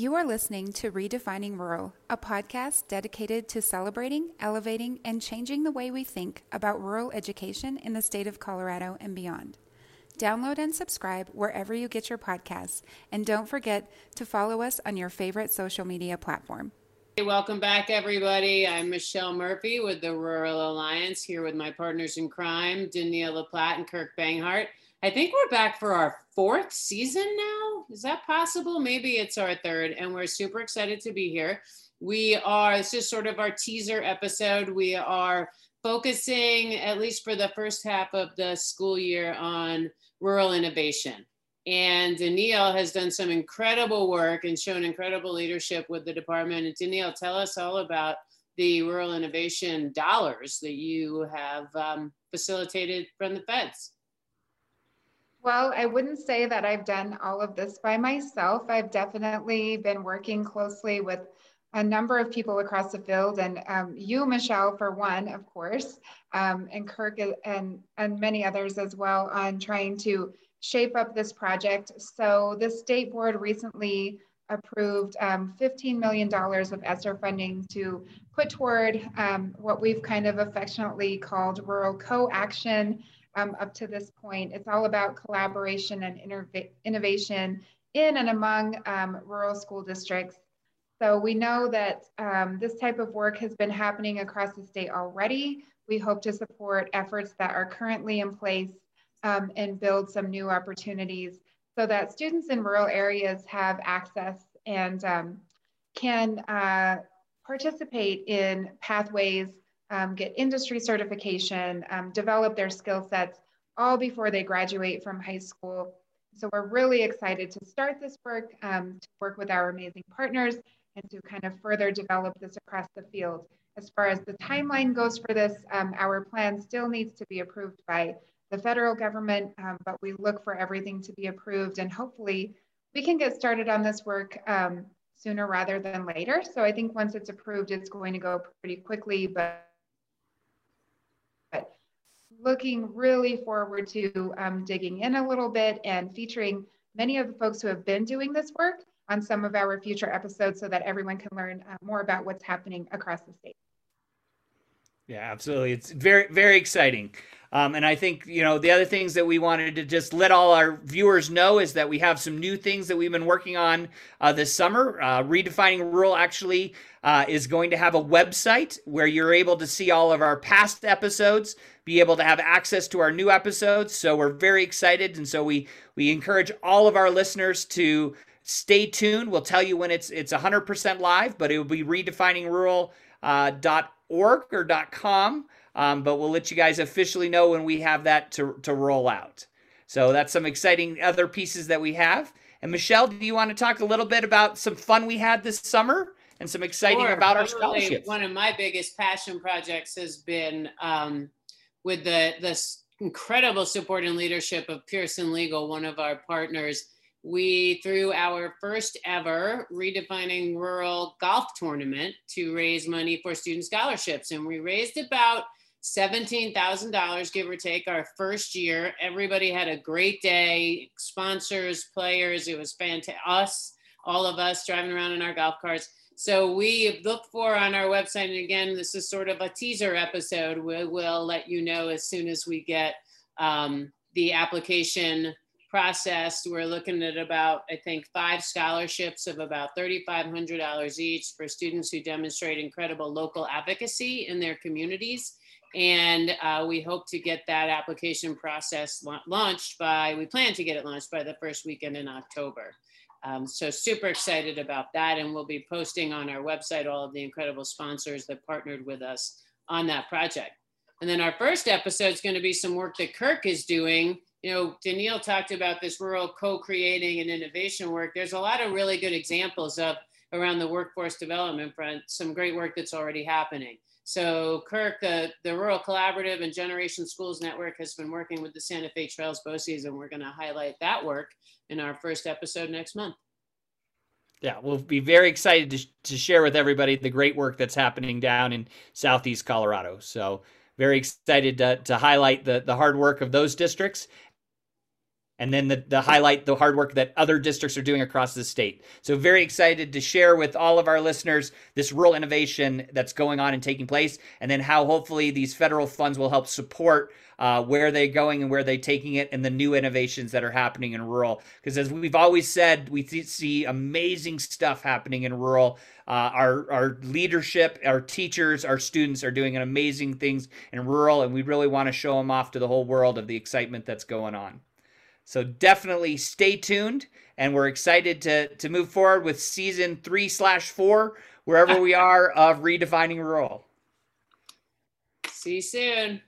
You are listening to Redefining Rural, a podcast dedicated to celebrating, elevating, and changing the way we think about rural education in the state of Colorado and beyond. Download and subscribe wherever you get your podcasts, and don't forget to follow us on your favorite social media platform. Hey, welcome back, everybody. I'm Michelle Murphy with the Rural Alliance, here with my partners in crime, Denille LaPlatte and Kirk Banghart. I think we're back for our fourth season now. Is that possible? Maybe it's our third, and we're super excited to be here. We are, this is sort of our teaser episode. We are focusing, at least for the first half of the school year, on rural innovation. And Denille has done some incredible work and shown incredible leadership with the department. And Denille, tell us all about the rural innovation dollars that you have um, facilitated from the feds. Well, I wouldn't say that I've done all of this by myself. I've definitely been working closely with a number of people across the field, and um, you, Michelle, for one, of course, um, and Kirk and, and many others as well, on trying to shape up this project. So, the state board recently approved um, $15 million of ESSER funding to put toward um, what we've kind of affectionately called rural co action um, up to this point. It's all about collaboration and innovation in and among um, rural school districts. So we know that um, this type of work has been happening across the state already. We hope to support efforts that are currently in place um, and build some new opportunities so that students in rural areas have access and um, can uh, participate in pathways um, get industry certification, um, develop their skill sets all before they graduate from high school. So we're really excited to start this work, um, to work with our amazing partners, and to kind of further develop this across the field. As far as the timeline goes for this, um, our plan still needs to be approved by the federal government, um, but we look for everything to be approved and hopefully we can get started on this work um, sooner rather than later. So I think once it's approved, it's going to go pretty quickly, but looking really forward to um, digging in a little bit and featuring many of the folks who have been doing this work on some of our future episodes so that everyone can learn uh, more about what's happening across the state. Yeah, absolutely. It's very, very exciting. Um, and I think, you know, the other things that we wanted to just let all our viewers know is that we have some new things that we've been working on uh, this summer. Uh, Redefining Rural actually uh, is going to have a website where you're able to see all of our past episodes, be able to have access to our new episodes. So we're very excited. And so we, we encourage all of our listeners to stay tuned. We'll tell you when it's, it's 100% live, but it will be redefiningrural.org uh, or .com. Um, but we'll let you guys officially know when we have that to, to roll out. So that's some exciting other pieces that we have. And Michelle, do you want to talk a little bit about some fun we had this summer and some exciting sure. about our scholarships? One of my biggest passion projects has been um, with the this incredible support and leadership of Pearson Legal, one of our partners. We threw our first ever redefining rural golf tournament to raise money for student scholarships, and we raised about $17,000, give or take, our first year. Everybody had a great day, sponsors, players. It was fantastic. Us, all of us driving around in our golf carts. So we look for on our website, and again, this is sort of a teaser episode. We will let you know as soon as we get um, the application processed. We're looking at about, I think, five scholarships of about $3,500 each for students who demonstrate incredible local advocacy in their communities and uh, we hope to get that application process la- launched by, we plan to get it launched by the first weekend in October. Um, so super excited about that. And we'll be posting on our website all of the incredible sponsors that partnered with us on that project. And then our first episode is going to be some work that Kirk is doing. You know, Denille talked about this rural co-creating and innovation work. There's a lot of really good examples of around the workforce development front, some great work that's already happening. So Kirk, the, the Rural Collaborative and Generation Schools Network has been working with the Santa Fe Trails BOCES, and we're going to highlight that work in our first episode next month. Yeah, we'll be very excited to, to share with everybody the great work that's happening down in Southeast Colorado. So very excited to, to highlight the, the hard work of those districts and then the, the highlight the hard work that other districts are doing across the state. So very excited to share with all of our listeners this rural innovation that's going on and taking place, and then how hopefully these federal funds will help support uh, where they're going and where they're taking it, and the new innovations that are happening in rural. Because as we've always said, we see amazing stuff happening in rural. Uh, our our leadership, our teachers, our students are doing amazing things in rural, and we really want to show them off to the whole world of the excitement that's going on. So definitely stay tuned, and we're excited to to move forward with season three slash four wherever we are of redefining rural. See you soon.